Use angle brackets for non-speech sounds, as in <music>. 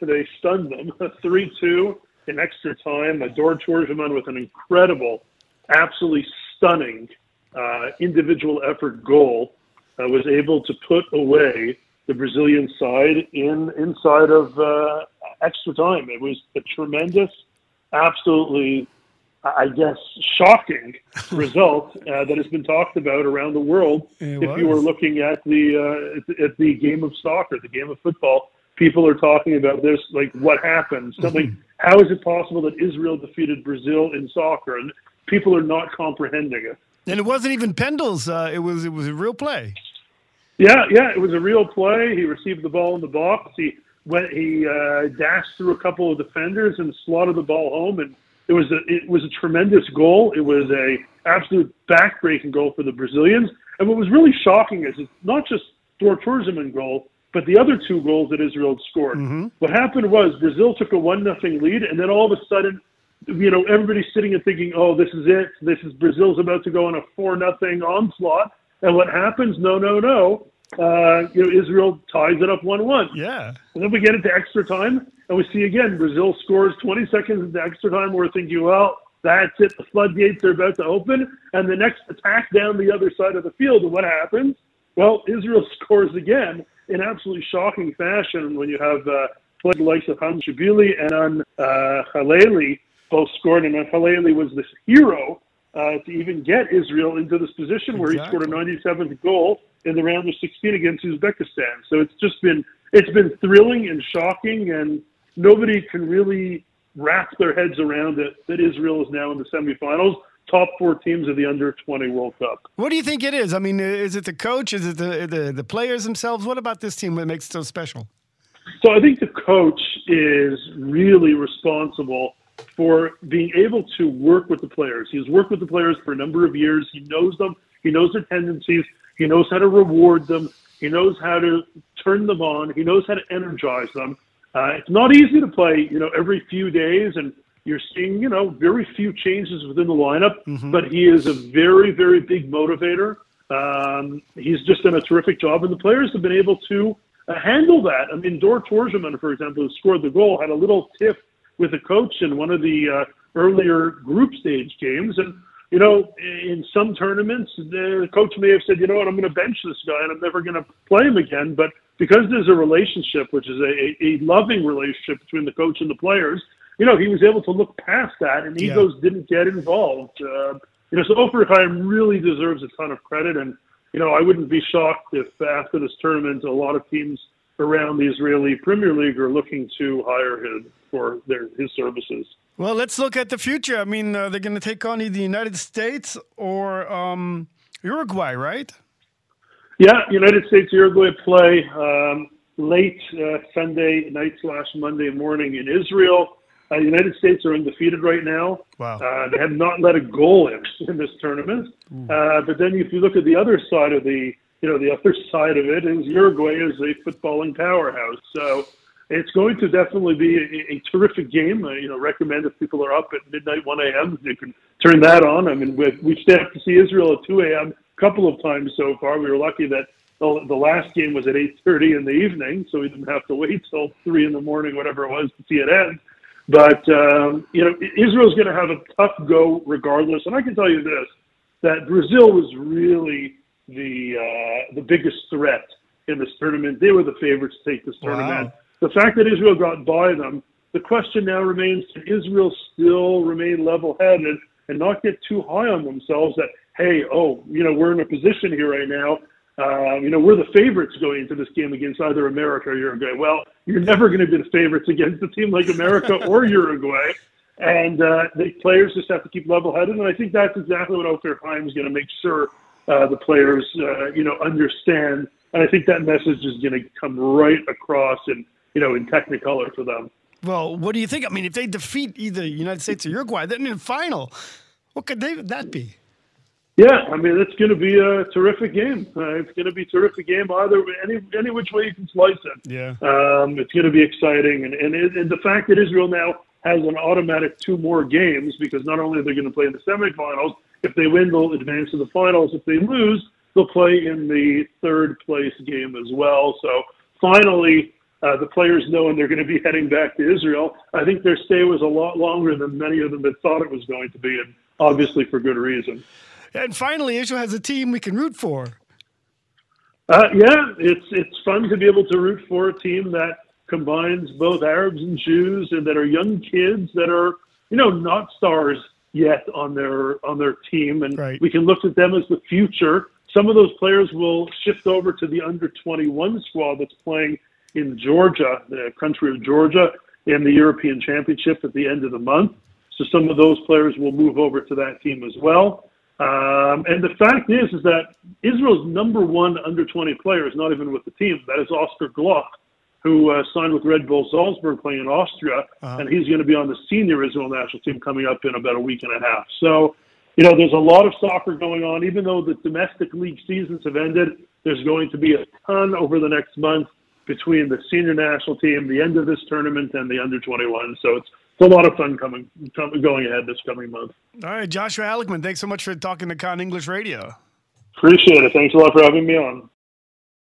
they stunned them <laughs> 3 2 in extra time. Dor Turgeman with an incredible, absolutely stunning uh, individual effort goal uh, was able to put away the Brazilian side in inside of uh, extra time. It was a tremendous, absolutely, I guess, shocking <laughs> result uh, that has been talked about around the world. It if was. you were looking at the uh, at the game of soccer, the game of football, people are talking about this like what happened. Something. how is it possible that Israel defeated Brazil in soccer? And people are not comprehending it. And it wasn't even penalties. Uh, it was it was a real play. Yeah, yeah, it was a real play. He received the ball in the box. He went, he uh, dashed through a couple of defenders and slotted the ball home, and it was a it was a tremendous goal. It was a absolute backbreaking goal for the Brazilians. And what was really shocking is it's not just Dor Turgeman goal, but the other two goals that Israel had scored. What happened was Brazil took a one nothing lead, and then all of a sudden, you know, everybody's sitting and thinking, "Oh, this is it. This is Brazil's about to go on a four nothing onslaught." And what happens? No, no, no. Uh, you know, Israel ties it up one-one. Yeah. And then we get into extra time, and we see again Brazil scores 20 seconds into extra time. We're thinking, well, that's it. The floodgates are about to open, and the next attack down the other side of the field. And what happens? Well, Israel <laughs> scores again in absolutely shocking fashion when you have uh, players like of Han Shibli and on uh, Khalaili both scored, and Khalaili was this hero uh, to even get Israel into this position where he scored a 97th goal in the round of 16 against Uzbekistan. So it's just been it's been thrilling and shocking, and nobody can really wrap their heads around it that Israel is now in the semifinals, top four teams of the under 20 World Cup. What do you think it is? I mean, is it the coach? Is it the the, the players themselves? What about this team that makes it so special? So I think the coach is really responsible for being able to work with the players. He's worked with the players for a number of years. He knows them. He knows their tendencies. He knows how to reward them. He knows how to turn them on. He knows how to energize them. Uh, it's not easy to play, you know, every few days, and you're seeing, you know, very few changes within the lineup. But he is a very, very big motivator. Um, he's just done a terrific job, and the players have been able to uh, handle that. I mean, Dor Turgeman, for example, who scored the goal, had a little tiff with a coach in one of the uh, earlier group stage games, and you know, in some tournaments, the coach may have said, you know what, I'm going to bench this guy and I'm never going to play him again. But because there's a relationship, which is a, a loving relationship between the coach and the players, you know, he was able to look past that and Yeah. egos didn't get involved. Uh, you know, so Ofir Haim really deserves a ton of credit. And, you know, I wouldn't be shocked if after this tournament, a lot of teams around the Israeli Premier League are looking to hire him for their his services. Well, let's look at the future. I mean, uh, they're going to take on either the United States or um, Uruguay, right? Yeah, United States Uruguay play um, late uh, Sunday night slash Monday morning in Israel. Uh, the United States are undefeated right now. Wow. Uh, they have not let a goal in in this tournament. Uh, but then if you look at the other side of the, you know, the other <laughs> side of it is Uruguay is a footballing powerhouse. So it's going to definitely be a, a terrific game. Uh, you know, recommend if people are up at midnight, 1 a.m., you can turn that on. I mean, we've, we've stayed up to see Israel at 2 a.m. a couple of times so far. We were lucky that the, the last game was at 8.30 in the evening, so we didn't have to wait till 3 in the morning, whatever it was, to see it end. But, um, you know, Israel's going to have a tough go regardless. And I can tell you this, that Brazil was really the uh, the biggest threat in this tournament. They were the favorites to take this Wow. tournament. The fact that Israel got by them, the question now remains: Can Israel still remain level-headed and not get too high on themselves? That hey, oh, you know, we're in a position here right now. Uh, you know, we're the favorites going into this game against either America or Uruguay. Well, you're never going to be the favorites against a team like America <laughs> or Uruguay. And uh, the players just have to keep level-headed, and I think that's exactly what Ofir Haim is going to make sure uh, the players, uh, you know, understand. And I think that message is going to come right across in, you know, in Technicolor for them. Well, what do you think? I mean, if they defeat either United States or Uruguay, then in the final, what could they, that be? Yeah, I mean it's going to be a terrific game. Uh, it's going to be a terrific game either any any which way you can slice it. Yeah. Um, it's going to be exciting, and and, it, and the fact that Israel now has an automatic two more games because not only are they going to play in the semifinals, if they win, they'll advance to the finals. If they lose, they'll play in the third place game as well. So finally, Uh, the players knowing they're going to be <laughs> heading back to Israel. I think their stay was a lot longer than many of them had thought it was going to be, and obviously for good reason. And finally, Israel has a team we can root for. Uh, yeah, it's it's fun to be able to root for a team that combines both Arabs and Jews, and that are young kids that are you know not stars yet on their on their team, and right. we can look at them as the future. Some of those players will shift over to the under 21 squad that's playing in Georgia, the country of Georgia, in the European Championship at the end of the month. So some of those players will move over to that team as well. Um, and the fact is, is that Israel's number one under 20 player is not even with the team. That is Oscar Gloukh, who uh, signed with Red Bull Salzburg playing in Austria, uh-huh. and he's going to be on the senior Israel national team coming up in about a week and a half. So, you know, there's a lot of soccer going on. Even though the domestic league seasons have ended, there's going to be a ton over the next month between the senior national team, the end of this tournament, and the under 21. So it's it's a lot of fun coming going ahead this coming month. All right, Joshua Halickman, thanks so much for talking to Kan English Radio. Appreciate it. Thanks a lot for having me on.